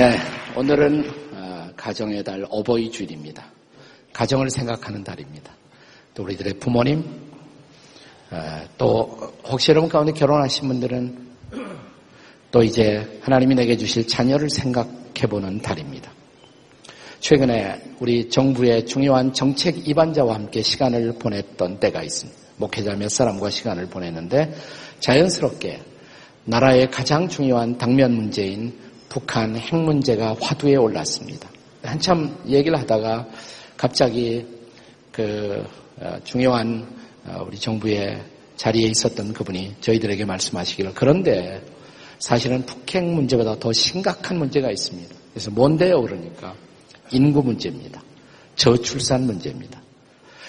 네, 오늘은 어, 가정의 달 어버이 주일입니다. 가정을 생각하는 달입니다. 또 우리들의 부모님, 어, 또 혹시 여러분 가운데 결혼하신 분들은 또 이제 하나님이 내게 주실 자녀를 생각해보는 달입니다. 최근에 우리 정부의 중요한 정책 입안자와 함께 시간을 보냈던 때가 있습니다. 목회자 몇 사람과 시간을 보냈는데 자연스럽게 나라의 가장 중요한 당면 문제인 북한 핵 문제가 화두에 올랐습니다. 한참 얘기를 하다가 갑자기 그 어, 중요한 어, 우리 정부의 자리에 있었던 그분이 저희들에게 말씀하시기를 그런데 사실은 북핵 문제보다 더 심각한 문제가 있습니다. 그래서 뭔데요? 그러니까 인구 문제입니다. 저출산 문제입니다.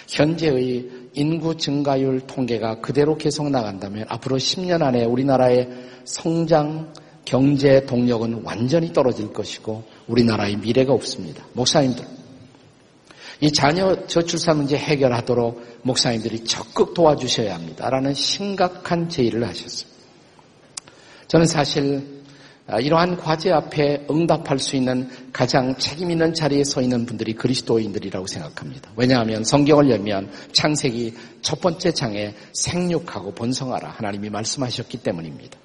현재의 인구 증가율 통계가 그대로 계속 나간다면 앞으로 10년 안에 우리나라의 성장 경제 동력은 완전히 떨어질 것이고 우리나라의 미래가 없습니다. 목사님들. 이 자녀 저출산 문제 해결하도록 목사님들이 적극 도와주셔야 합니다. 라는 심각한 제의를 하셨어요. 저는 사실 아, 이러한 과제 앞에 응답할 수 있는 가장 책임 있는 자리에 서 있는 분들이 그리스도인들이라고 생각합니다. 왜냐하면 성경을 열면 창세기 첫 번째 장에 생육하고 번성하라 하나님이 말씀하셨기 때문입니다.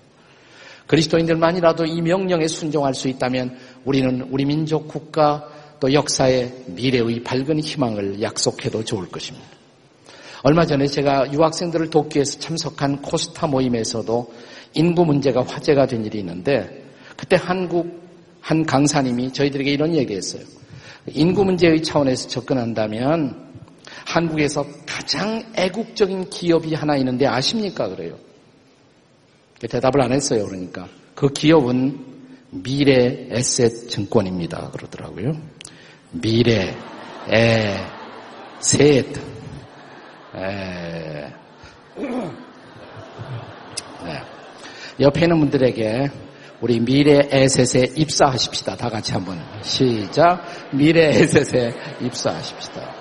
그리스도인들만이라도 이 명령에 순종할 수 있다면 우리는 우리 민족 국가 또 역사의 미래의 밝은 희망을 약속해도 좋을 것입니다. 얼마 전에 제가 유학생들을 위해서 참석한 코스타 모임에서도 인구 문제가 화제가 된 일이 있는데 그때 한국 한 강사님이 저희들에게 이런 얘기했어요. 인구 문제의 차원에서 접근한다면 한국에서 가장 애국적인 기업이 하나 있는데 아십니까? 그래요. 대답을 안 했어요. 그러니까 그 기업은 미래 에셋 증권입니다. 그러더라고요. 미래 에셋 에... 네. 옆에 있는 분들에게 우리 미래 에셋에 입사하십시다. 다 같이 한번 시작. 미래 에셋에 입사하십시다.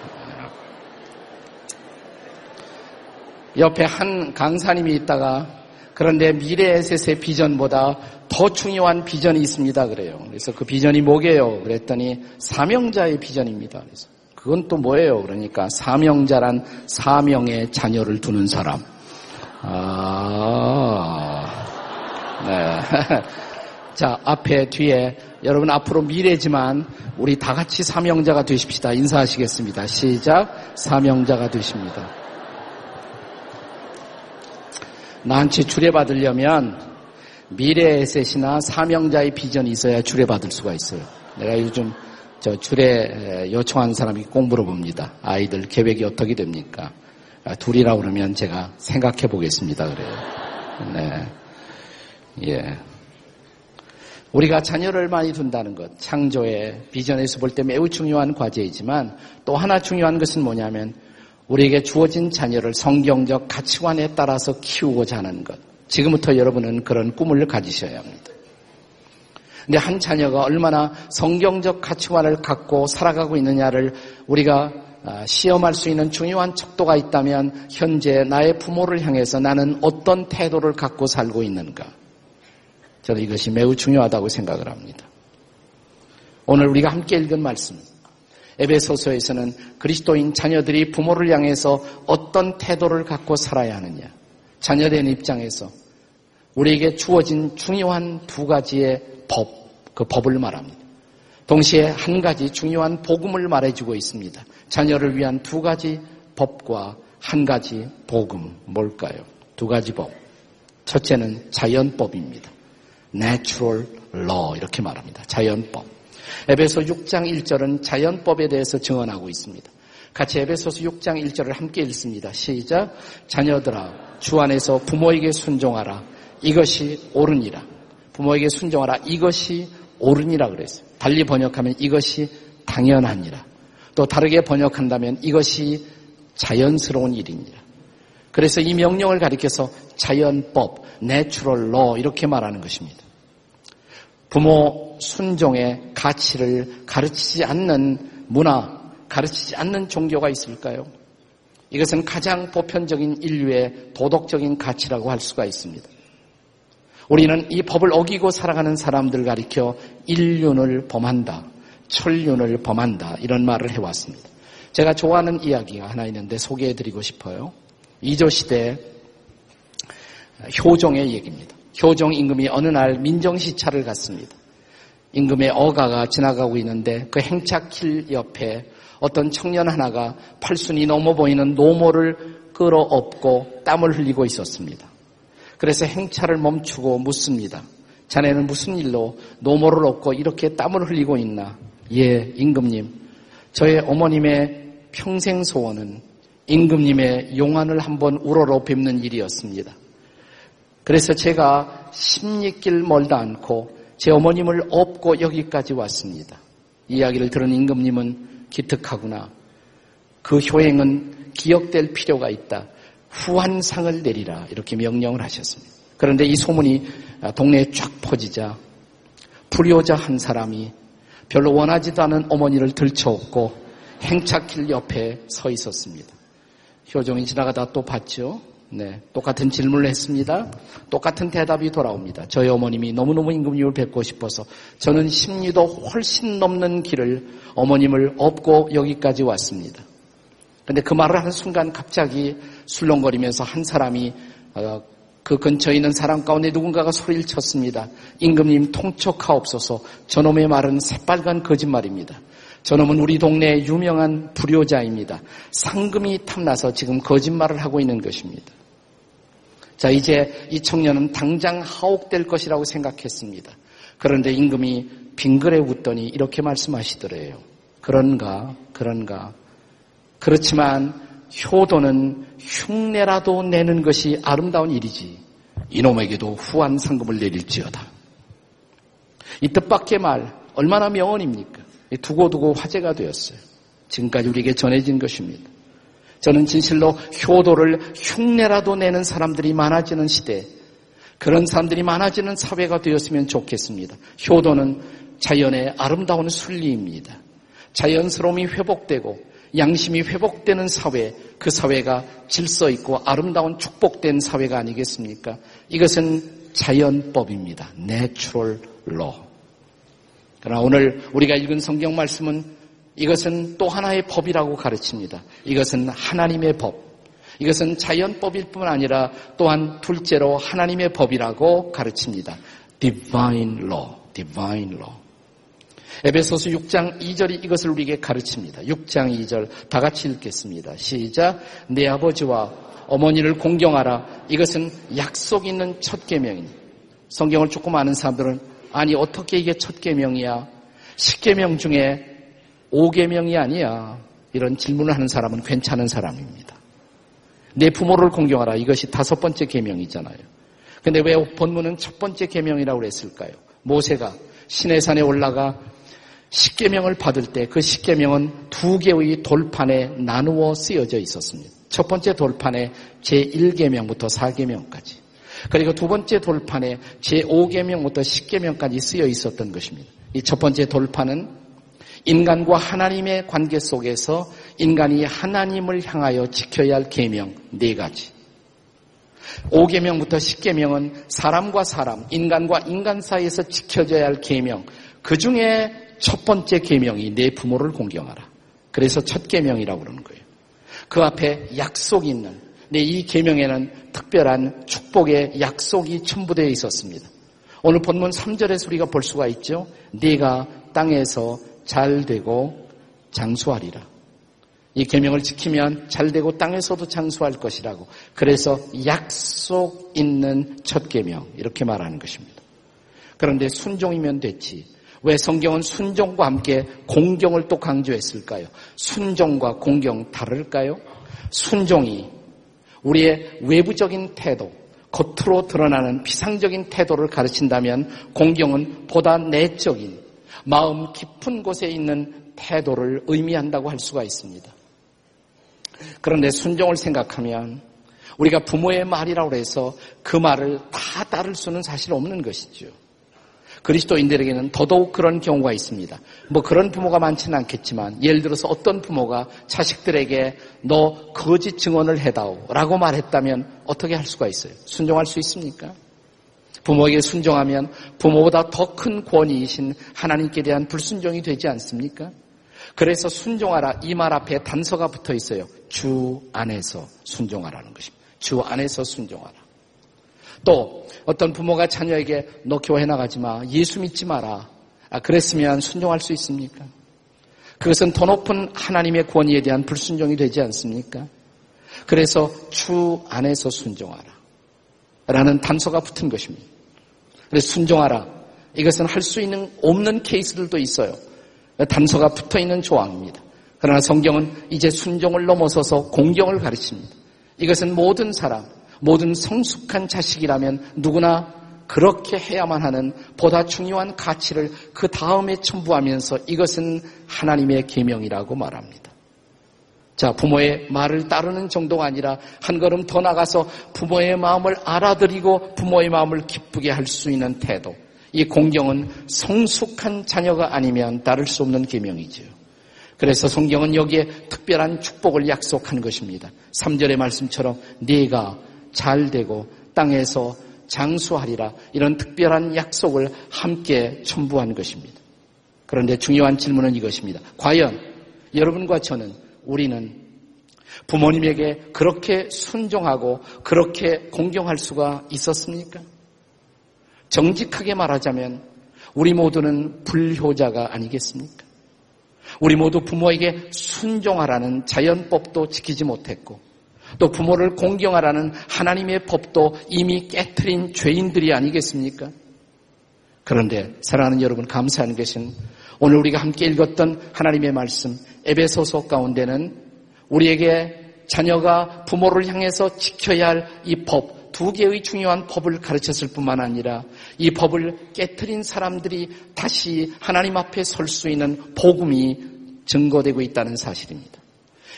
옆에 한 강사님이 있다가 그런데 미래 에셋의 비전보다 더 중요한 비전이 있습니다. 그래요. 그래서 그 비전이 뭐게요? 그랬더니 사명자의 비전입니다. 그래서 그건 또 뭐예요? 그러니까 사명자란 사명의 자녀를 두는 사람. 아, 네. 자, 앞에, 뒤에, 여러분 앞으로 미래지만 우리 다 같이 사명자가 되십시다. 인사하시겠습니다. 시작. 사명자가 되십니다. 나한테 주례받으려면 미래의 셋이나 사명자의 비전이 있어야 주례받을 수가 있어요. 내가 요즘 저 주례 요청한 사람이 꼭 물어봅니다. 아이들 계획이 어떻게 됩니까? 아, 둘이라 그러면 제가 생각해 보겠습니다. 그래요. 네. 예. 우리가 자녀를 많이 둔다는 것, 창조의 비전에서 볼 때 매우 중요한 과제이지만 또 하나 중요한 것은 뭐냐면 우리에게 주어진 자녀를 성경적 가치관에 따라서 키우고자 하는 것. 지금부터 여러분은 그런 꿈을 가지셔야 합니다. 근데 한 자녀가 얼마나 성경적 가치관을 갖고 살아가고 있느냐를 우리가 아, 시험할 수 있는 중요한 척도가 있다면 현재 나의 부모를 향해서 나는 어떤 태도를 갖고 살고 있는가. 저는 이것이 매우 중요하다고 생각을 합니다. 오늘 우리가 함께 읽은 말씀. 에베소서에서는 그리스도인 자녀들이 부모를 향해서 어떤 태도를 갖고 살아야 하느냐. 자녀된 입장에서 우리에게 주어진 중요한 두 가지의 법, 그 법을 말합니다. 동시에 한 가지 중요한 복음을 말해주고 있습니다. 자녀를 위한 두 가지 법과 한 가지 복음, 뭘까요? 두 가지 법. 첫째는 자연법입니다. natural law, 이렇게 말합니다. 자연법. 에베소 6장 1절은 자연법에 대해서 증언하고 있습니다. 같이 에베소서 6장 1절을 함께 읽습니다. 시작. 자녀들아 주 안에서 부모에게 순종하라. 이것이 옳으니라. 부모에게 순종하라. 이것이 옳으니라 그랬어요. 달리 번역하면 이것이 당연하니라. 또 다르게 번역한다면 이것이 자연스러운 일이니라. 그래서 이 명령을 가리켜서 자연법, natural law 이렇게 말하는 것입니다. 부모 순종의 가치를 가르치지 않는 문화, 가르치지 않는 종교가 있을까요? 이것은 가장 보편적인 인류의 도덕적인 가치라고 할 수가 있습니다. 우리는 이 법을 어기고 살아가는 사람들 가리켜 인륜을 범한다. 천륜을 범한다. 이런 말을 해왔습니다. 제가 좋아하는 이야기가 하나 있는데 소개해드리고 싶어요. 이조 시대 효종의 얘기입니다. 효종 임금이 어느 날 민정시차를 갔습니다. 임금의 어가가 지나가고 있는데 그 행차길 옆에 어떤 청년 하나가 팔순이 넘어 보이는 노모를 끌어업고 땀을 흘리고 있었습니다. 그래서 행차를 멈추고 묻습니다. 자네는 무슨 일로 노모를 업고 이렇게 땀을 흘리고 있나? 예, 임금님. 저의 어머님의 평생 소원은 임금님의 용안을 한번 우러러 뵙는 일이었습니다. 그래서 제가 십리길 멀다 않고 제 어머님을 업고 여기까지 왔습니다. 이야기를 들은 임금님은 기특하구나. 그 효행은 기억될 필요가 있다. 후한상을 내리라. 이렇게 명령을 하셨습니다. 그런데 이 소문이 동네에 쫙 퍼지자 불효자 한 사람이 별로 원하지도 않은 어머니를 들쳐업고 행차길 옆에 서 있었습니다. 효종이 지나가다 또 봤죠. 네, 똑같은 질문을 했습니다. 똑같은 대답이 돌아옵니다. 저희 어머님이 너무너무 임금님을 뵙고 싶어서 저는 심리도 훨씬 넘는 길을 어머님을 업고 여기까지 왔습니다. 근데 그 말을 하는 순간 갑자기 술렁거리면서 한 사람이 어, 그 근처에 있는 사람 가운데 누군가가 소리를 쳤습니다. 임금님 통촉하옵소서 저놈의 말은 새빨간 거짓말입니다. 저놈은 우리 동네의 유명한 불효자입니다. 상금이 탐나서 지금 거짓말을 하고 있는 것입니다. 자, 이제 이 청년은 당장 하옥될 것이라고 생각했습니다. 그런데 임금이 빙그레 웃더니 이렇게 말씀하시더래요. 그런가, 그런가. 그렇지만 효도는 흉내라도 내는 것이 아름다운 일이지. 이놈에게도 후한 상금을 내릴지어다. 이 뜻밖의 말, 얼마나 명언입니까? 두고두고 화제가 되었어요. 지금까지 우리에게 전해진 것입니다. 저는 진실로 효도를 흉내라도 내는 사람들이 많아지는 시대, 그런 사람들이 많아지는 사회가 되었으면 좋겠습니다. 효도는 자연의 아름다운 순리입니다. 자연스러움이 회복되고 양심이 회복되는 사회, 그 사회가 질서 있고 아름다운 축복된 사회가 아니겠습니까? 이것은 자연법입니다. natural law. 그러나 오늘 우리가 읽은 성경 말씀은 이것은 또 하나의 법이라고 가르칩니다. 이것은 하나님의 법. 이것은 자연법일 뿐 아니라 또한 둘째로 하나님의 법이라고 가르칩니다. divine law, divine law. 에베소서 6장 2절이 이것을 우리에게 가르칩니다. 6장 2절 다 같이 읽겠습니다. 시작. 내 아버지와 어머니를 공경하라. 이것은 약속 있는 첫 계명입니다. 성경을 조금 아는 사람들은 아니 어떻게 이게 첫 계명이야? 10계명 중에 5계명이 아니야. 이런 질문을 하는 사람은 괜찮은 사람입니다. 내 부모를 공경하라. 이것이 다섯 번째 계명이잖아요. 근데 왜 본문은 첫 번째 계명이라고 그랬을까요? 모세가 시내산에 올라가 10계명을 받을 때그 10계명은 두 개의 돌판에 나누어 쓰여져 있었습니다. 첫 번째 돌판에 제1계명부터 4계명까지. 그리고 두 번째 돌판에 제5계명부터 10계명까지 쓰여 있었던 것입니다. 이 첫 번째 돌판은 인간과 하나님의 관계 속에서 인간이 하나님을 향하여 지켜야 할 계명 네 가지. 5계명부터 10계명은 사람과 사람, 인간과 인간 사이에서 지켜져야 할 계명. 그 중에 첫 번째 계명이 내 부모를 공경하라. 그래서 첫 계명이라고 그러는 거예요. 그 앞에 약속이 있는 네, 이 계명에는 특별한 축복의 약속이 첨부되어 있었습니다. 오늘 본문 3절에서 우리가 볼 수가 있죠. 네가 땅에서 잘 되고 장수하리라. 이 계명을 지키면 잘 되고 땅에서도 장수할 것이라고. 그래서 약속 있는 첫 계명 이렇게 말하는 것입니다. 그런데 순종이면 됐지. 왜 성경은 순종과 함께 공경을 또 강조했을까요? 순종과 공경 다를까요? 순종이 우리의 외부적인 태도, 겉으로 드러나는 비상적인 태도를 가르친다면 공경은 보다 내적인 마음 깊은 곳에 있는 태도를 의미한다고 할 수가 있습니다. 그런데 순종을 생각하면 우리가 부모의 말이라고 해서 그 말을 다 따를 수는 사실 없는 것이죠. 그리스도인들에게는 더더욱 그런 경우가 있습니다. 뭐 그런 부모가 많지는 않겠지만 예를 들어서 어떤 부모가 자식들에게 너 거짓 증언을 해다오 라고 말했다면 어떻게 할 수가 있어요? 순종할 수 있습니까? 부모에게 순종하면 부모보다 더 큰 권위이신 하나님께 대한 불순종이 되지 않습니까? 그래서 순종하라 이 말 앞에 단서가 붙어 있어요. 주 안에서 순종하라는 것입니다. 주 안에서 순종하라. 또 어떤 부모가 자녀에게 너 교회 나가지 마. 예수 믿지 마라. 아, 그랬으면 순종할 수 있습니까? 그것은 더 높은 하나님의 권위에 대한 불순종이 되지 않습니까? 그래서 주 안에서 순종하라. 라는 단서가 붙은 것입니다. 그래서 순종하라. 이것은 할 수 있는 없는 케이스들도 있어요. 단서가 붙어 있는 조항입니다. 그러나 성경은 이제 순종을 넘어서서 공경을 가르칩니다. 이것은 모든 사람, 모든 성숙한 자식이라면 누구나 그렇게 해야만 하는 보다 중요한 가치를 그 다음에 첨부하면서 이것은 하나님의 계명이라고 말합니다. 자, 부모의 말을 따르는 정도가 아니라 한 걸음 더 나가서 부모의 마음을 알아들이고 부모의 마음을 기쁘게 할 수 있는 태도. 이 공경은 성숙한 자녀가 아니면 따를 수 없는 계명이지요. 그래서 성경은 여기에 특별한 축복을 약속한 것입니다. 3절의 말씀처럼 네가 잘 되고 땅에서 장수하리라 이런 특별한 약속을 함께 첨부한 것입니다. 그런데 중요한 질문은 이것입니다. 과연 여러분과 저는 우리는 부모님에게 그렇게 순종하고 그렇게 공경할 수가 있었습니까? 정직하게 말하자면 우리 모두는 불효자가 아니겠습니까? 우리 모두 부모에게 순종하라는 자연법도 지키지 못했고 또 부모를 공경하라는 하나님의 법도 이미 깨뜨린 죄인들이 아니겠습니까? 그런데 사랑하는 여러분 감사한 것은 오늘 우리가 함께 읽었던 하나님의 말씀 에베소서 가운데는 우리에게 자녀가 부모를 향해서 지켜야 할 이 법, 두 개의 중요한 법을 가르쳤을 뿐만 아니라 이 법을 깨뜨린 사람들이 다시 하나님 앞에 설 수 있는 복음이 증거되고 있다는 사실입니다.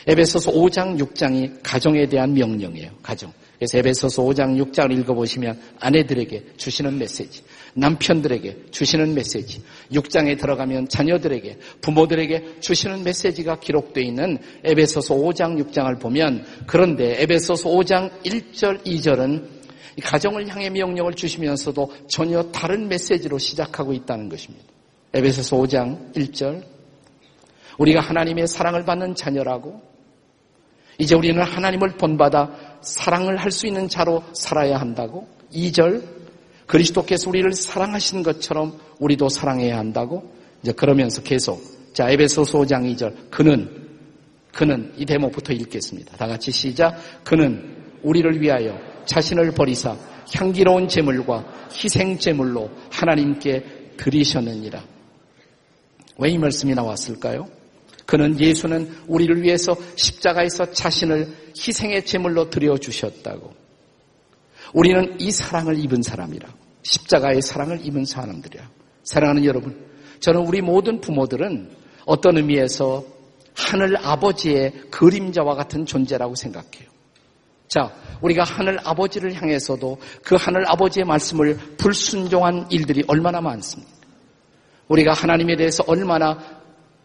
에베소서 5장 6장이 가정에 대한 명령이에요. 가정. 그래서 에베소서 5장 6장을 읽어보시면 아내들에게 주시는 메시지, 남편들에게 주시는 메시지, 6장에 들어가면 자녀들에게, 부모들에게 주시는 메시지가 기록되어 있는 에베소서 5장 6장을 보면 그런데 에베소서 5장 1절 2절은 가정을 향해 명령을 주시면서도 전혀 다른 메시지로 시작하고 있다는 것입니다. 에베소서 5장 1절 우리가 하나님의 사랑을 받는 자녀라고 이제 우리는 하나님을 본받아 사랑을 할 수 있는 자로 살아야 한다고 2절 그리스도께서 우리를 사랑하신 것처럼 우리도 사랑해야 한다고 이제 그러면서 계속 자 에베소서 5장 2절 그는 그는 이 대목부터 읽겠습니다. 다 같이 시작 그는 우리를 위하여 자신을 버리사 향기로운 제물과 희생 제물로 하나님께 드리셨느니라. 왜 이 말씀이 나왔을까요? 그는 예수는 우리를 위해서 십자가에서 자신을 희생의 제물로 드려 주셨다고. 우리는 이 사랑을 입은 사람이라. 십자가의 사랑을 입은 사람들이야. 사랑하는 여러분, 저는 우리 모든 부모들은 어떤 의미에서 하늘 아버지의 그림자와 같은 존재라고 생각해요. 자, 우리가 하늘 아버지를 향해서도 그 하늘 아버지의 말씀을 불순종한 일들이 얼마나 많습니까? 우리가 하나님에 대해서 얼마나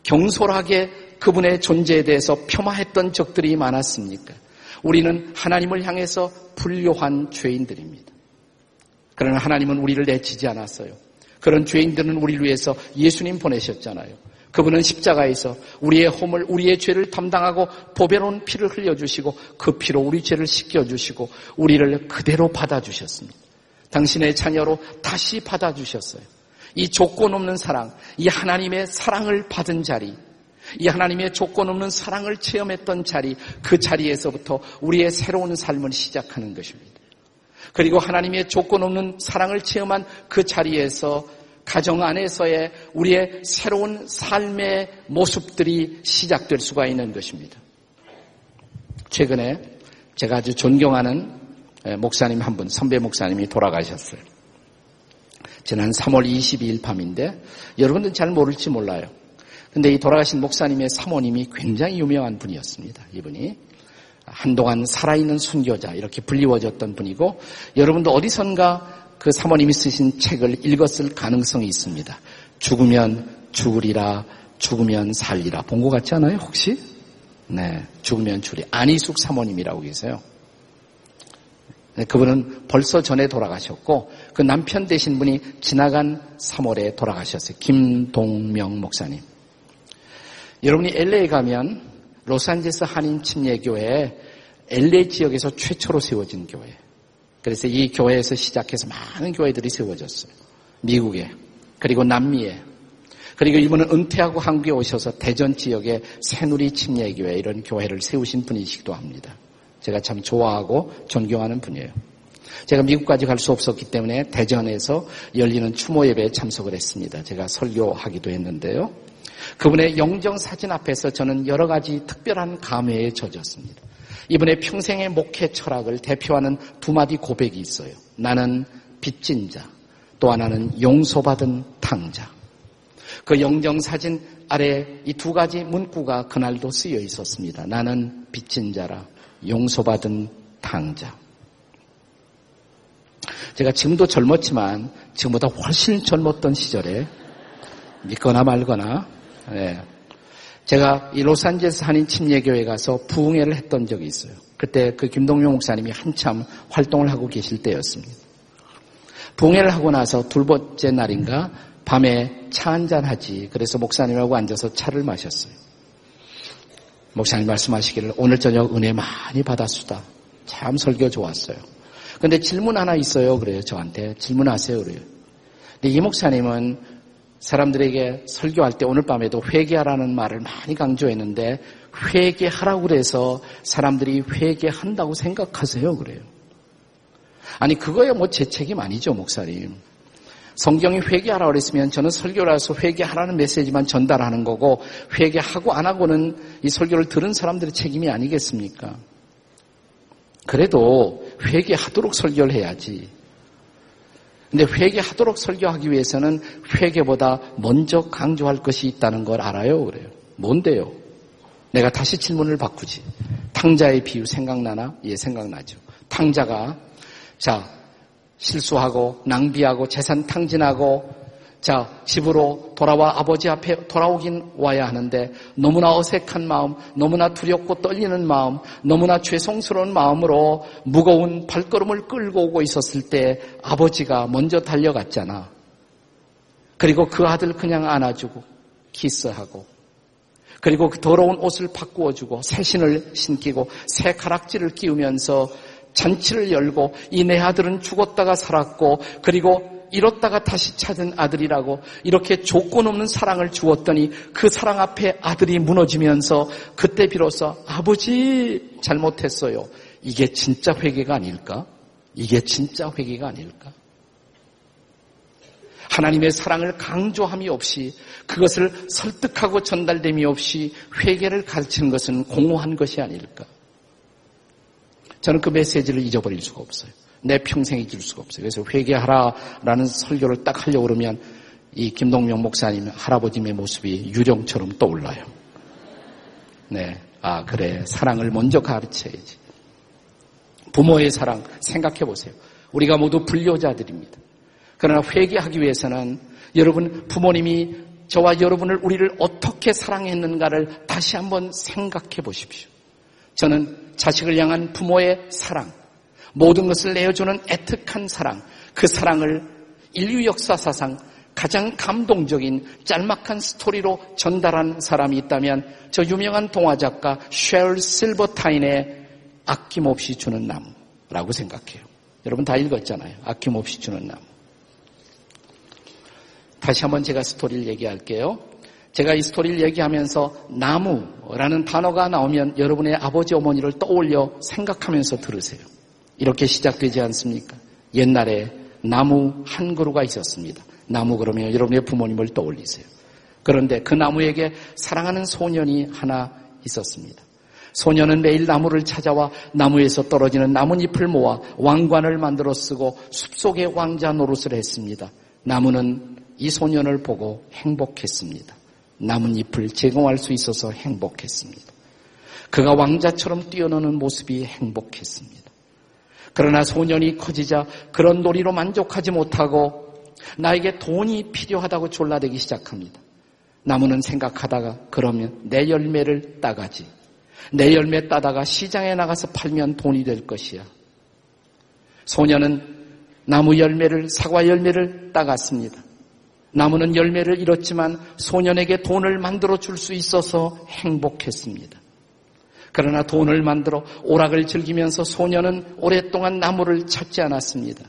경솔하게 그분의 존재에 대해서 폄하했던 적들이 많았습니까? 우리는 하나님을 향해서 불효한 죄인들입니다. 그러나 하나님은 우리를 내치지 않았어요. 그런 죄인들은 우리를 위해서 예수님 보내셨잖아요. 그분은 십자가에서 우리의 홈을 우리의 죄를 담당하고 보배로운 피를 흘려주시고 그 피로 우리 죄를 씻겨주시고 우리를 그대로 받아주셨습니다. 당신의 자녀로 다시 받아주셨어요. 이 조건 없는 사랑, 이 하나님의 사랑을 받은 자리, 이 하나님의 조건 없는 사랑을 체험했던 자리, 그 자리에서부터 우리의 새로운 삶을 시작하는 것입니다. 그리고 하나님의 조건 없는 사랑을 체험한 그 자리에서 가정 안에서의 우리의 새로운 삶의 모습들이 시작될 수가 있는 것입니다. 최근에 제가 아주 존경하는 목사님 한 분, 선배 목사님이 돌아가셨어요. 지난 3월 22일 밤인데 여러분들은 잘 모를지 몰라요. 근데 이 돌아가신 목사님의 사모님이 굉장히 유명한 분이었습니다. 이분이 한동안 살아있는 순교자 이렇게 불리워졌던 분이고 여러분도 어디선가 그 사모님이 쓰신 책을 읽었을 가능성이 있습니다. 죽으면 죽으리라 죽으면 살리라 본 것 같지 않아요 혹시? 네 죽으면 죽으리 안희숙 사모님이라고 계세요. 네, 그분은 벌써 전에 돌아가셨고 그 남편 되신 분이 지나간 3월에 돌아가셨어요. 김동명 목사님. 여러분이 LA 가면 로스앤젤스 한인 침례교회 LA 지역에서 최초로 세워진 교회. 그래서 이 교회에서 시작해서 많은 교회들이 세워졌어요. 미국에 그리고 남미에 그리고 이분은 은퇴하고 한국에 오셔서 대전 지역에 새누리 침례교회 이런 교회를 세우신 분이시기도 합니다. 제가 참 좋아하고 존경하는 분이에요. 제가 미국까지 갈 수 없었기 때문에 대전에서 열리는 추모 예배에 참석을 했습니다. 제가 설교하기도 했는데요. 그분의 영정 사진 앞에서 저는 여러 가지 특별한 감회에 젖었습니다. 이분의 평생의 목회 철학을 대표하는 두 마디 고백이 있어요. 나는 빚진 자, 또 하나는 용서받은 탕자. 그 영정 사진 아래 이 두 가지 문구가 그날도 쓰여 있었습니다. 나는 빚진 자라 용서받은 탕자. 제가 지금도 젊었지만 지금보다 훨씬 젊었던 시절에 믿거나 말거나 네. 제가 이 로산젤스 한인 침례교회 가서 부흥회를 했던 적이 있어요. 그때 그 김동용 목사님이 한참 활동을 하고 계실 때였습니다. 부흥회를 하고 나서 둘 번째 날인가 밤에 차 한잔 하지. 그래서 목사님하고 앉아서 차를 마셨어요. 목사님 말씀하시기를 오늘 저녁 은혜 많이 받았수다. 참 설교 좋았어요. 근데 질문 하나 있어요. 그래요. 저한테. 질문하세요. 그래요. 근데 이 목사님은 사람들에게 설교할 때 오늘 밤에도 회개하라는 말을 많이 강조했는데 회개하라고 그래서 사람들이 회개한다고 생각하세요. 그래요. 아니, 그거야 뭐 제 책임 아니죠, 목사님. 성경이 회개하라고 그랬으면 저는 설교라서 회개하라는 메시지만 전달하는 거고 회개하고 안 하고는 이 설교를 들은 사람들의 책임이 아니겠습니까? 그래도 회개하도록 설교를 해야지. 근데 회개하도록 설교하기 위해서는 회개보다 먼저 강조할 것이 있다는 걸 알아요, 그래요. 뭔데요? 내가 다시 질문을 바꾸지. 탕자의 비유 생각나나? 예, 생각나죠. 탕자가 자, 실수하고 낭비하고 재산 탕진하고 자, 집으로 돌아와 아버지 앞에 돌아오긴 와야 하는데 너무나 어색한 마음, 너무나 두렵고 떨리는 마음, 너무나 죄송스러운 마음으로 무거운 발걸음을 끌고 오고 있었을 때 아버지가 먼저 달려갔잖아. 그리고 그 아들 그냥 안아주고 키스하고 그리고 그 더러운 옷을 바꾸어 주고 새 신을 신기고 새 가락지를 끼우면서 잔치를 열고 이 내 아들은 죽었다가 살았고 그리고 잃었다가 다시 찾은 아들이라고 이렇게 조건 없는 사랑을 주었더니 그 사랑 앞에 아들이 무너지면서 그때 비로소 아버지 잘못했어요. 이게 진짜 회개가 아닐까? 이게 진짜 회개가 아닐까? 하나님의 사랑을 강조함이 없이 그것을 설득하고 전달됨이 없이 회개를 가르치는 것은 공허한 것이 아닐까? 저는 그 메시지를 잊어버릴 수가 없어요. 내 평생 잊을 수가 없어요. 그래서 회개하라라는 설교를 딱 하려고 그러면 이 김동명 목사님 할아버지의 모습이 유령처럼 떠올라요. 네. 아, 그래. 사랑을 먼저 가르쳐야지. 부모의 사랑 생각해 보세요. 우리가 모두 불효자들입니다. 그러나 회개하기 위해서는 여러분 부모님이 저와 여러분을 우리를 어떻게 사랑했는가를 다시 한번 생각해 보십시오. 저는 자식을 향한 부모의 사랑, 모든 것을 내어주는 애틋한 사랑, 그 사랑을 인류 역사 사상 가장 감동적인 짤막한 스토리로 전달한 사람이 있다면 저 유명한 동화 작가 쉘 실버타인의 아낌없이 주는 나무라고 생각해요. 여러분 다 읽었잖아요. 아낌없이 주는 나무. 다시 한번 제가 스토리를 얘기할게요. 제가 이 스토리를 얘기하면서 나무라는 단어가 나오면 여러분의 아버지 어머니를 떠올려 생각하면서 들으세요. 이렇게 시작되지 않습니까? 옛날에 나무 한 그루가 있었습니다. 나무 그러면 여러분의 부모님을 떠올리세요. 그런데 그 나무에게 사랑하는 소년이 하나 있었습니다. 소년은 매일 나무를 찾아와 나무에서 떨어지는 나뭇잎을 모아 왕관을 만들어 쓰고 숲속의 왕자 노릇을 했습니다. 나무는 이 소년을 보고 행복했습니다. 나뭇잎을 제공할 수 있어서 행복했습니다. 그가 왕자처럼 뛰어노는 모습이 행복했습니다. 그러나 소년이 커지자 그런 놀이로 만족하지 못하고 나에게 돈이 필요하다고 졸라대기 시작합니다. 나무는 생각하다가 그러면 내 열매를 따가지. 내 열매 따다가 시장에 나가서 팔면 돈이 될 것이야. 소녀는 나무 열매를, 사과 열매를 따갔습니다. 나무는 열매를 잃었지만 소년에게 돈을 만들어 줄 수 있어서 행복했습니다. 그러나 돈을 만들어 오락을 즐기면서 소년은 오랫동안 나무를 찾지 않았습니다.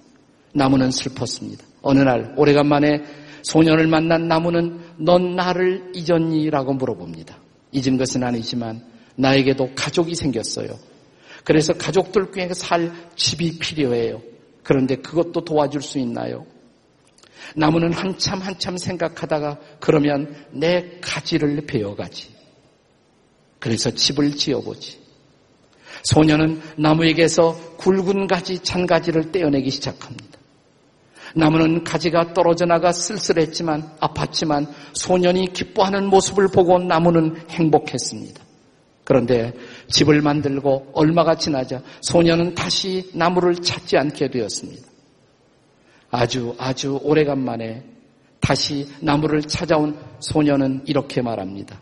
나무는 슬펐습니다. 어느 날 오래간만에 소년을 만난 나무는 넌 나를 잊었니? 라고 물어봅니다. 잊은 것은 아니지만 나에게도 가족이 생겼어요. 그래서 가족들 중에 살 집이 필요해요. 그런데 그것도 도와줄 수 있나요? 나무는 한참 한참 생각하다가 그러면 내 가지를 베어가지. 그래서 집을 지어보지. 소녀는 나무에게서 굵은 가지, 찬 가지를 떼어내기 시작합니다. 나무는 가지가 떨어져 나가 쓸쓸했지만 아팠지만 소년이 기뻐하는 모습을 보고 나무는 행복했습니다. 그런데 집을 만들고 얼마가 지나자 소년은 다시 나무를 찾지 않게 되었습니다. 아주 아주 오래간만에 다시 나무를 찾아온 소년은 이렇게 말합니다.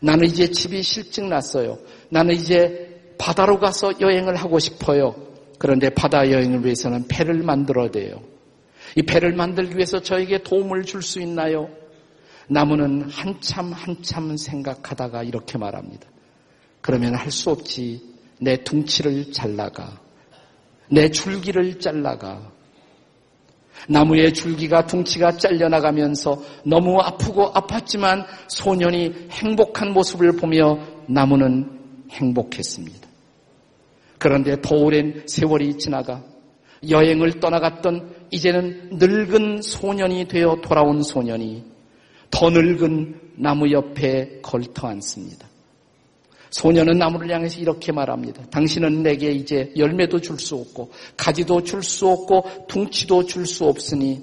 나는 이제 집이 실증 났어요. 나는 이제 바다로 가서 여행을 하고 싶어요. 그런데 바다 여행을 위해서는 배를 만들어야 돼요. 이 배를 만들기 위해서 저에게 도움을 줄 수 있나요? 나무는 한참 한참 생각하다가 이렇게 말합니다. 그러면 할 수 없지. 내 둥치를 잘라가. 내 줄기를 잘라가. 나무의 줄기가 둥치가 잘려나가면서 너무 아프고 아팠지만 소년이 행복한 모습을 보며 나무는 행복했습니다. 그런데 더 오랜 세월이 지나가 여행을 떠나갔던 이제는 늙은 소년이 되어 돌아온 소년이 더 늙은 나무 옆에 걸터 앉습니다. 소년은 나무를 향해서 이렇게 말합니다. 당신은 내게 이제 열매도 줄 수 없고 가지도 줄 수 없고 둥치도 줄 수 없으니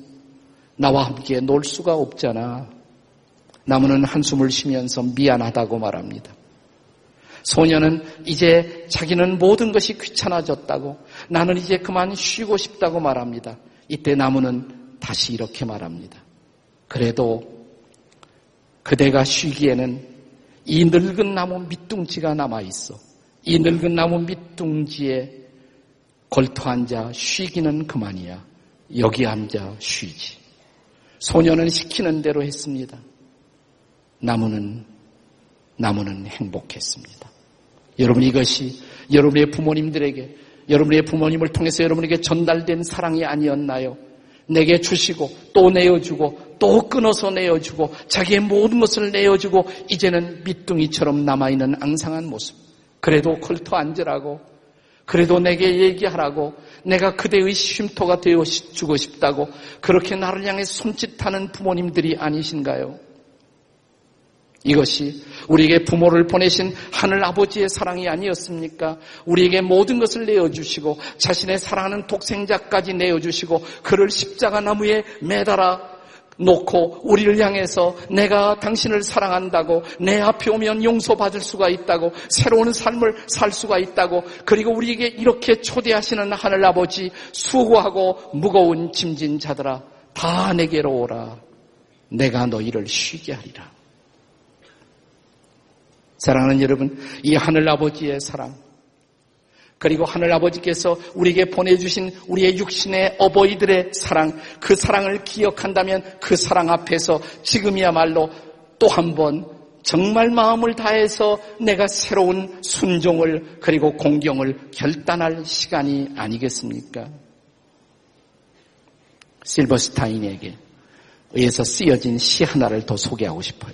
나와 함께 놀 수가 없잖아. 나무는 한숨을 쉬면서 미안하다고 말합니다. 소년은 이제 자기는 모든 것이 귀찮아졌다고 나는 이제 그만 쉬고 싶다고 말합니다. 이때 나무는 다시 이렇게 말합니다. 그래도 그대가 쉬기에는 이 늙은 나무 밑둥지가 남아 있어. 이 늙은 나무 밑둥지에 걸터 앉아 쉬기는 그만이야. 여기 앉아 쉬지. 소녀는 시키는 대로 했습니다. 나무는 나무는 행복했습니다. 여러분 이것이 여러분의 부모님들에게 여러분의 부모님을 통해서 여러분에게 전달된 사랑이 아니었나요? 내게 주시고 또 내어주고 또 끊어서 내어주고 자기의 모든 것을 내어주고 이제는 밑둥이처럼 남아있는 앙상한 모습. 그래도 컬터 앉으라고 그래도 내게 얘기하라고 내가 그대의 쉼터가 되어 주고 싶다고 그렇게 나를 향해 손짓하는 부모님들이 아니신가요? 이것이 우리에게 부모를 보내신 하늘 아버지의 사랑이 아니었습니까? 우리에게 모든 것을 내어주시고 자신의 사랑하는 독생자까지 내어주시고 그를 십자가 나무에 매달아 놓고 우리를 향해서 내가 당신을 사랑한다고 내 앞에 오면 용서받을 수가 있다고 새로운 삶을 살 수가 있다고 그리고 우리에게 이렇게 초대하시는 하늘 아버지 수고하고 무거운 짐진 자들아 다 내게로 오라 내가 너희를 쉬게 하리라 사랑하는 여러분, 이 하늘 아버지의 사랑, 그리고 하늘 아버지께서 우리에게 보내주신 우리의 육신의 어버이들의 사랑, 그 사랑을 기억한다면 그 사랑 앞에서 지금이야말로 또 한 번 정말 마음을 다해서 내가 새로운 순종을 그리고 공경을 결단할 시간이 아니겠습니까? 실버스타인에게 의해서 쓰여진 시 하나를 더 소개하고 싶어요.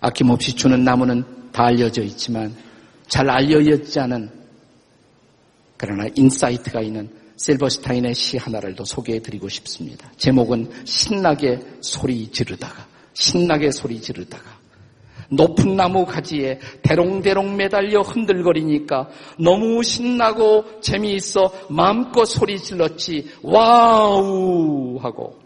아낌없이 주는 나무는 다 알려져 있지만 잘 알려졌지 않은 그러나 insight가 있는 실버스타인의 시 하나를 더 소개해 드리고 싶습니다. 제목은 신나게 소리 지르다가 신나게 소리 지르다가 높은 나무 가지에 대롱대롱 매달려 흔들거리니까 너무 신나고 재미있어 마음껏 소리 질렀지 wow 하고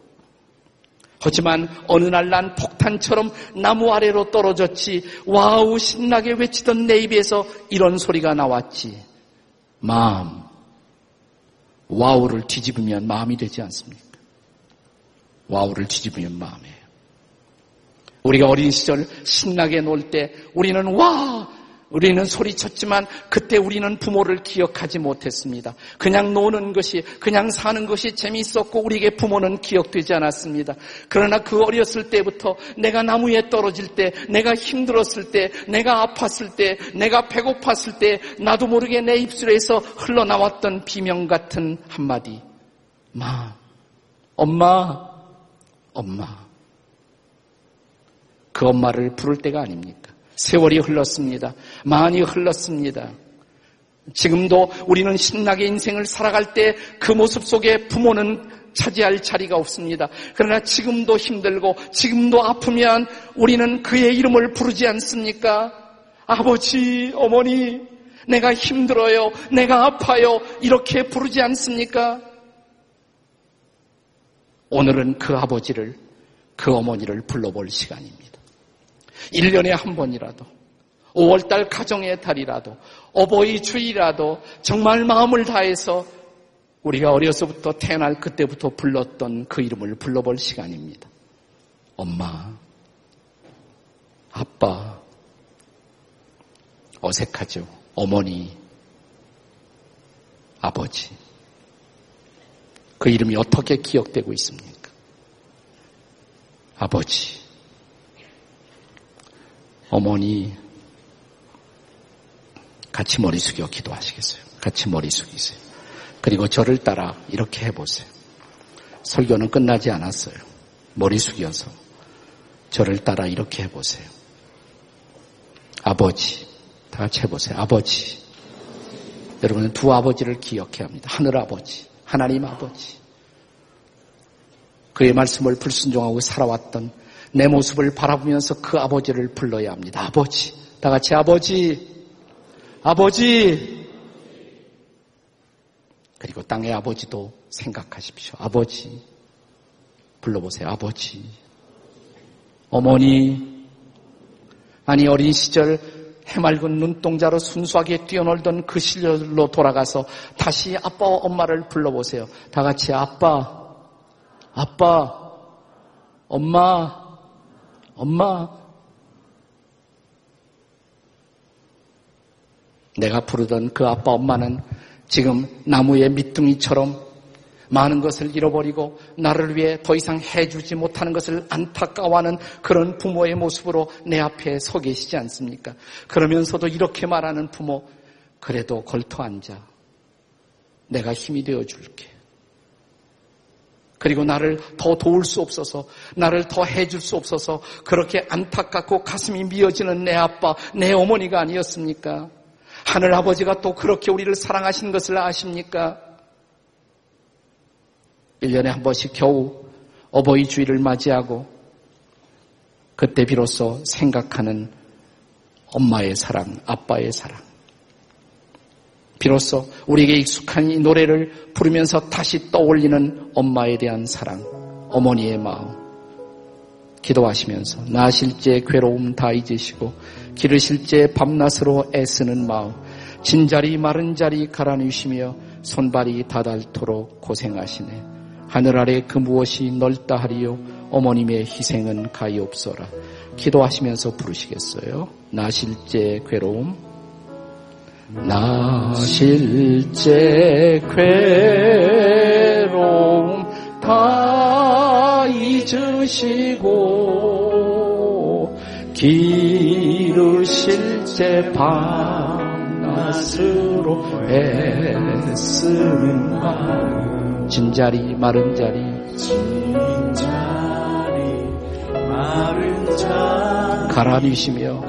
하지만 어느 날 난 폭탄처럼 나무 아래로 떨어졌지. Wow 신나게 외치던 내 입에서 이런 소리가 나왔지. Mom. Wow를 뒤집으면 mom이 되지 않습니까? Wow를 뒤집으면 mom이에요. 우리가 어린 시절 신나게 놀 때 우리는 와 우리는 소리쳤지만 그때 우리는 부모를 기억하지 못했습니다. 그냥 노는 것이, 그냥 사는 것이 재미있었고 우리에게 부모는 기억되지 않았습니다. 그러나 그 어렸을 때부터 내가 나무에 떨어질 때, 내가 힘들었을 때, 내가 아팠을 때, 내가 배고팠을 때, 나도 모르게 내 입술에서 흘러나왔던 비명 같은 한마디. 마, 엄마, 엄마. 그 엄마를 부를 때가 아닙니까? 세월이 흘렀습니다. 많이 흘렀습니다. 지금도 우리는 신나게 인생을 살아갈 때 그 모습 속에 부모는 차지할 자리가 없습니다. 그러나 지금도 힘들고 지금도 아프면 우리는 그의 이름을 부르지 않습니까? 아버지, 어머니, 내가 힘들어요. 내가 아파요. 이렇게 부르지 않습니까? 오늘은 그 아버지를, 그 어머니를 불러볼 시간입니다. 1년에 한 번이라도 5월달 가정의 달이라도 어버이 주일이라도 정말 마음을 다해서 우리가 어려서부터 태어날 그때부터 불렀던 그 이름을 불러볼 시간입니다. 엄마, 아빠, 어색하죠. 어머니, 아버지. 그 이름이 어떻게 기억되고 있습니까? 아버지, 어머니 같이 머리 숙여 기도하시겠어요? 같이 머리 숙이세요. 그리고 저를 따라 이렇게 해보세요. 설교는 끝나지 않았어요. 머리 숙여서 저를 따라 이렇게 해보세요. 아버지, 다 같이 해보세요. 아버지. 여러분은 두 아버지를 기억해야 합니다. 하늘 아버지, 하나님 아버지. 그의 말씀을 불순종하고 살아왔던 내 모습을 바라보면서 그 아버지를 불러야 합니다. 아버지. 다 같이 아버지. 아버지. 그리고 땅의 아버지도 생각하십시오. 아버지. 불러보세요. 아버지. 어머니. 아니, 어린 시절 해맑은 눈동자로 순수하게 뛰어놀던 그 시절로 돌아가서 다시 아빠와 엄마를 불러보세요. 다 같이 아빠, 아빠, 엄마, 엄마, 내가 부르던 그 아빠 엄마는 지금 나무의 밑둥이처럼 많은 것을 잃어버리고 나를 위해 더 이상 해주지 못하는 것을 안타까워하는 그런 부모의 모습으로 내 앞에 서 계시지 않습니까? 그러면서도 이렇게 말하는 부모, 그래도 걸터 앉아. 내가 힘이 되어 줄게. 그리고 나를 더 도울 수 없어서, 나를 더 해줄 수 없어서 그렇게 안타깝고 가슴이 미어지는 내 아빠, 내 어머니가 아니었습니까? 하늘 아버지가 또 그렇게 우리를 사랑하신 것을 아십니까? 1년에 한 번씩 겨우 어버이 주일을 맞이하고 그때 비로소 생각하는 엄마의 사랑, 아빠의 사랑. 비로소 우리에게 익숙한 이 노래를 부르면서 다시 떠올리는 엄마에 대한 사랑, 어머니의 마음. 기도하시면서 나 실 제 괴로움 다 잊으시고 기르실 제 밤낮으로 애쓰는 마음, 진자리 마른 자리 갈아누시며 손발이 다닳도록 고생하시네. 하늘 아래 그 무엇이 넓다 하리요 어머님의 희생은 가이없어라. 기도하시면서 부르시겠어요? 나 실 제 괴로움 나 실제 괴로움 다 잊으시고 기르실 제 밤낮으로 애쓰는 마음. 진자리 마른 자리. 진자리 마른 자리 가라미시며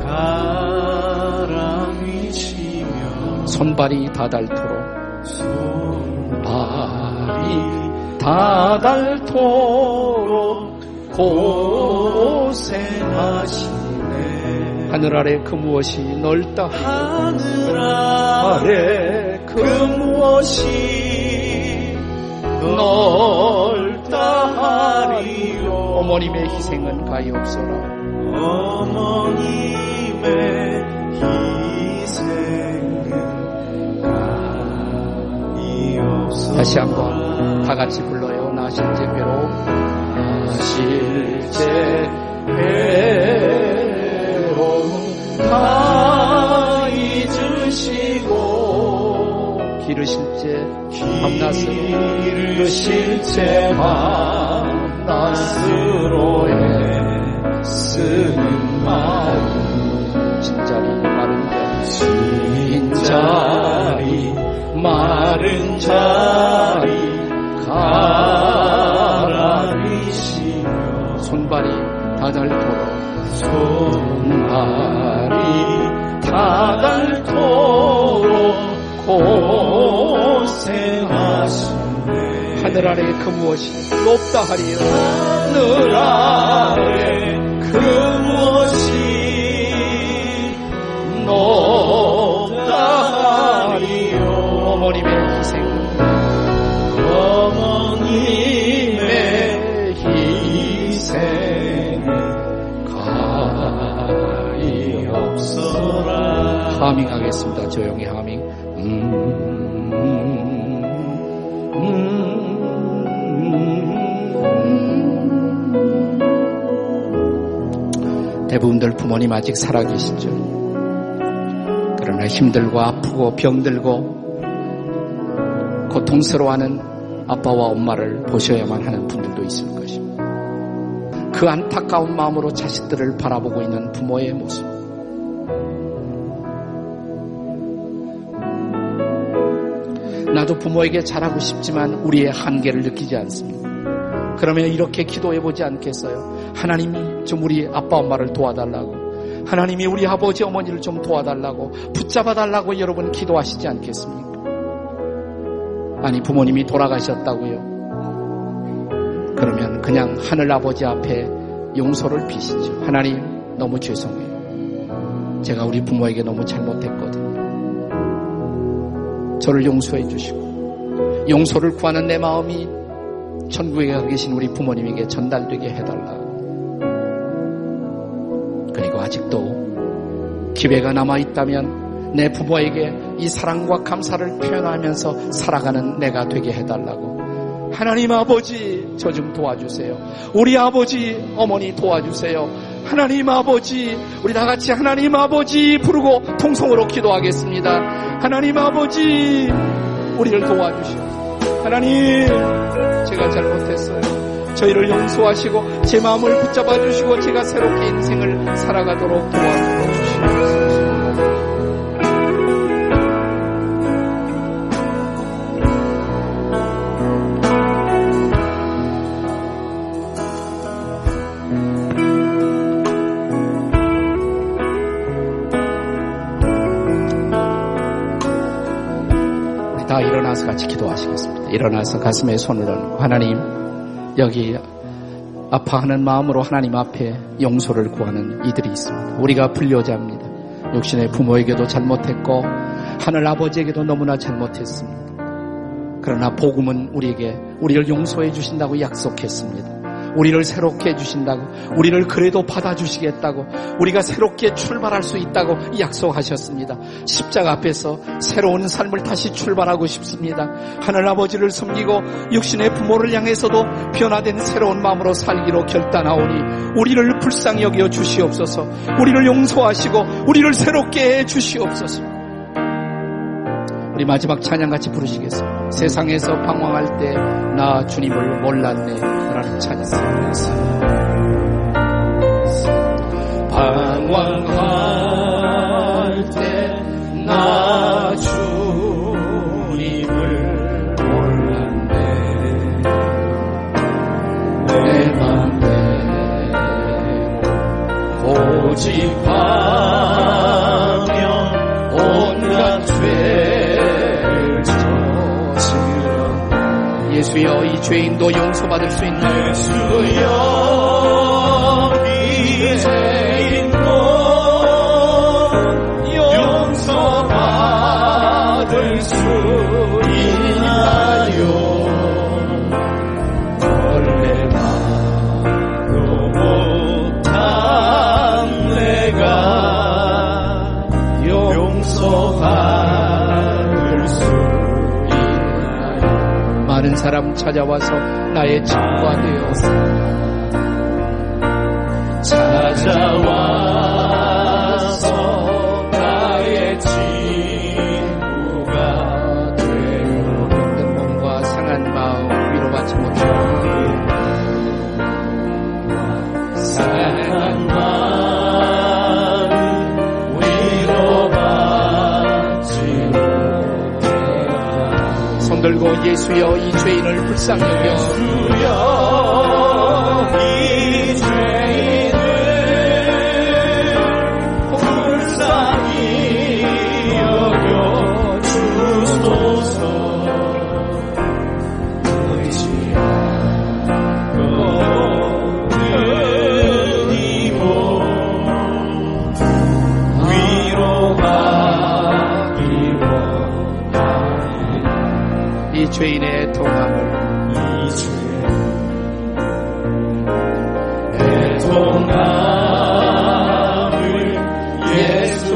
손발이 다닳도록. 손발이 다닳도록 고생하시네. 하늘 아래 그 무엇이 넓다? 하늘 아래 그 무엇이 넓다 하리요? 어머님의 희생은 가이없어라. 어머님의 다시 한번 다 같이 불러요. 나 실제 괴로움. 실제 괴로움 다 지고 기르실 때 밤낮으로 기르실 때 밤낮으로 애쓰는 마음 마른 자리 가라비시며 손발이 다 닳도록 손발이 다 닳도록 고생하시네 하늘 아래 그 무엇이 높다 하리요? 하늘 아래 그 무엇이 어머님의 희생 어머님의 희생 가리옵소라. 하밍하겠습니다. 조용히 하밍 음, 음, 음. 대부분들 부모님 아직 살아계시죠. 그러나 힘들고 아프고 병들고 고통스러워하는 아빠와 엄마를 보셔야만 하는 분들도 있을 것입니다. 그 안타까운 마음으로 자식들을 바라보고 있는 부모의 모습. 나도 부모에게 잘하고 싶지만 우리의 한계를 느끼지 않습니다. 그러면 이렇게 기도해 보지 않겠어요? 하나님이 좀 우리 아빠 엄마를 도와달라고. 하나님이 우리 아버지 어머니를 좀 도와달라고 붙잡아 달라고 여러분 기도하시지 않겠습니까? 아니 부모님이 돌아가셨다고요. 그러면 그냥 하늘 아버지 앞에 용서를 비시죠. 하나님 너무 죄송해요. 제가 우리 부모에게 너무 잘못했거든요. 저를 용서해 주시고 용서를 구하는 내 마음이 천국에 가 계신 우리 부모님에게 전달되게 해달라. 그리고 아직도 기회가 남아 있다면 내 부모에게 이 사랑과 감사를 표현하면서 살아가는 내가 되게 해달라고. 하나님 아버지, 저 좀 도와주세요. 우리 아버지, 어머니 도와주세요. 하나님 아버지, 우리 다 같이 하나님 아버지 부르고 통성으로 기도하겠습니다. 하나님 아버지, 우리를 도와주시오. 하나님, 제가 잘못했어요. 저희를 용서하시고 제 마음을 붙잡아 주시고 제가 새롭게 인생을 살아가도록 도와주시옵소서. 같이 기도하시겠습니다. 일어나서 가슴에 손을 얹고 하나님 여기 아파하는 마음으로 하나님 앞에 용서를 구하는 이들이 있습니다. 우리가 불효자입니다. 육신의 부모에게도 잘못했고 하늘 아버지에게도 너무나 잘못했습니다. 그러나 복음은 우리에게 우리를 용서해 주신다고 약속했습니다. 우리를 새롭게 해주신다고, 우리를 그래도 받아주시겠다고, 우리가 새롭게 출발할 수 있다고 약속하셨습니다. 십자가 앞에서 새로운 삶을 다시 출발하고 싶습니다. 하늘 아버지를 섬기고 육신의 부모를 향해서도 변화된 새로운 마음으로 살기로 결단하오니 우리를 불쌍히 여겨 주시옵소서, 우리를 용서하시고 우리를 새롭게 해 주시옵소서. 우리 마지막 찬양 같이 부르시겠습니다. 세상에서 방황할 때 나 주님을 몰랐네 라는 찬양. 방황할 때 나 주님을 몰랐네 내 맘대로 고집하 예수여 이 죄인도 용서받을 수 있나요? 예수여 이 죄인도 용서받을 수 있나요 못한 내가 용서받 사람 찾아와서 나의 친구가 되어서 찾아와 예수여 이 죄인을 불쌍히 여겨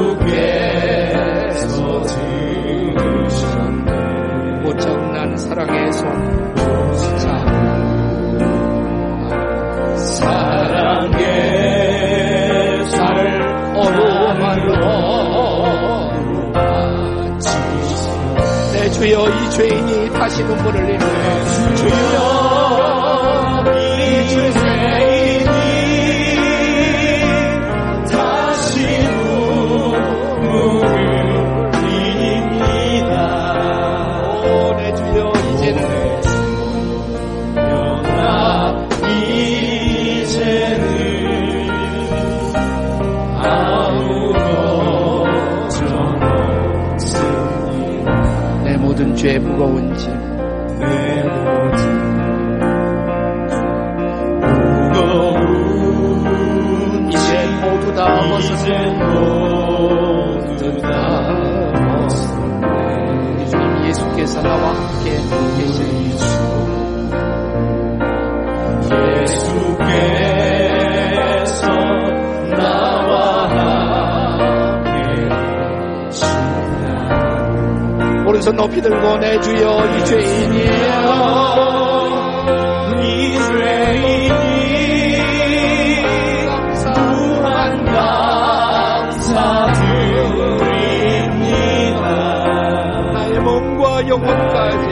예수께서 들으셨네 무척난 사랑의 손 자, 사랑의 나를 어루만로 내 주여 이 죄인이 다시 눈물을 흘리며 주여 손 높이 들고 내 주여 이 죄인이여. 이 죄인이 무한 감사드립니다 나의 몸과 영혼까지.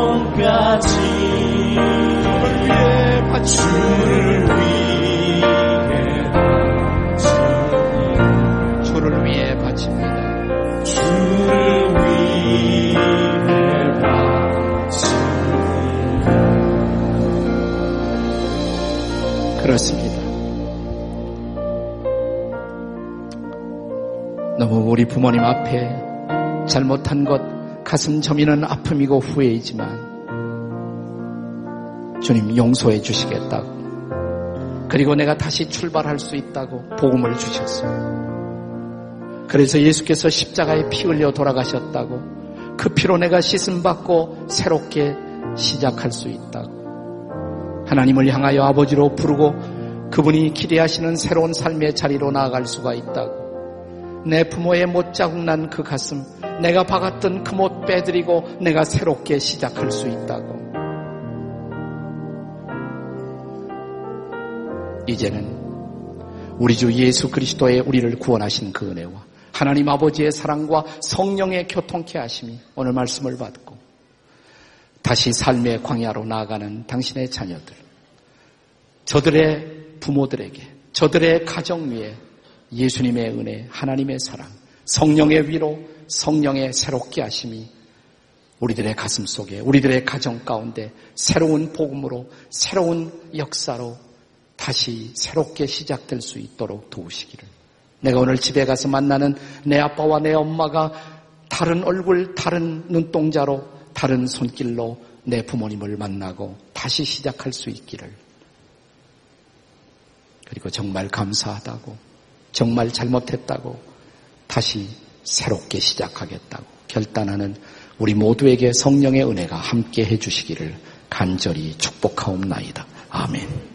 영혼까지 위에 바치 주 우리 부모님 앞에 잘못한 것 가슴 저미는 아픔이고 후회이지만 주님 용서해 주시겠다고. 그리고 내가 다시 출발할 수 있다고 복음을 주셨어요. 그래서 예수께서 십자가에 피 흘려 돌아가셨다고 그 피로 내가 씻음 받고 새롭게 시작할 수 있다고. 하나님을 향하여 아버지로 부르고 그분이 기대하시는 새로운 삶의 자리로 나아갈 수가 있다고 내 부모의 못 자국 난 그 가슴 내가 박았던 그 못 빼드리고 내가 새롭게 시작할 수 있다고. 이제는 우리 주 예수 그리스도의 우리를 구원하신 그 은혜와 하나님 아버지의 사랑과 성령의 교통케 하심이 오늘 말씀을 받고 다시 삶의 광야로 나아가는 당신의 자녀들, 저들의 부모들에게, 저들의 가정 위에 예수님의 은혜, 하나님의 사랑, 성령의 위로, 성령의 새롭게 하심이 우리들의 가슴 속에, 우리들의 가정 가운데 새로운 복음으로, 새로운 역사로 다시 새롭게 시작될 수 있도록 도우시기를. 내가 오늘 집에 가서 만나는 내 아빠와 내 엄마가 다른 얼굴, 다른 눈동자로, 다른 손길로 내 부모님을 만나고 다시 시작할 수 있기를. 그리고 정말 감사하다고, 정말 잘못했다고, 다시 새롭게 시작하겠다고 결단하는 우리 모두에게 성령의 은혜가 함께 해주시기를 간절히 축복하옵나이다. 아멘.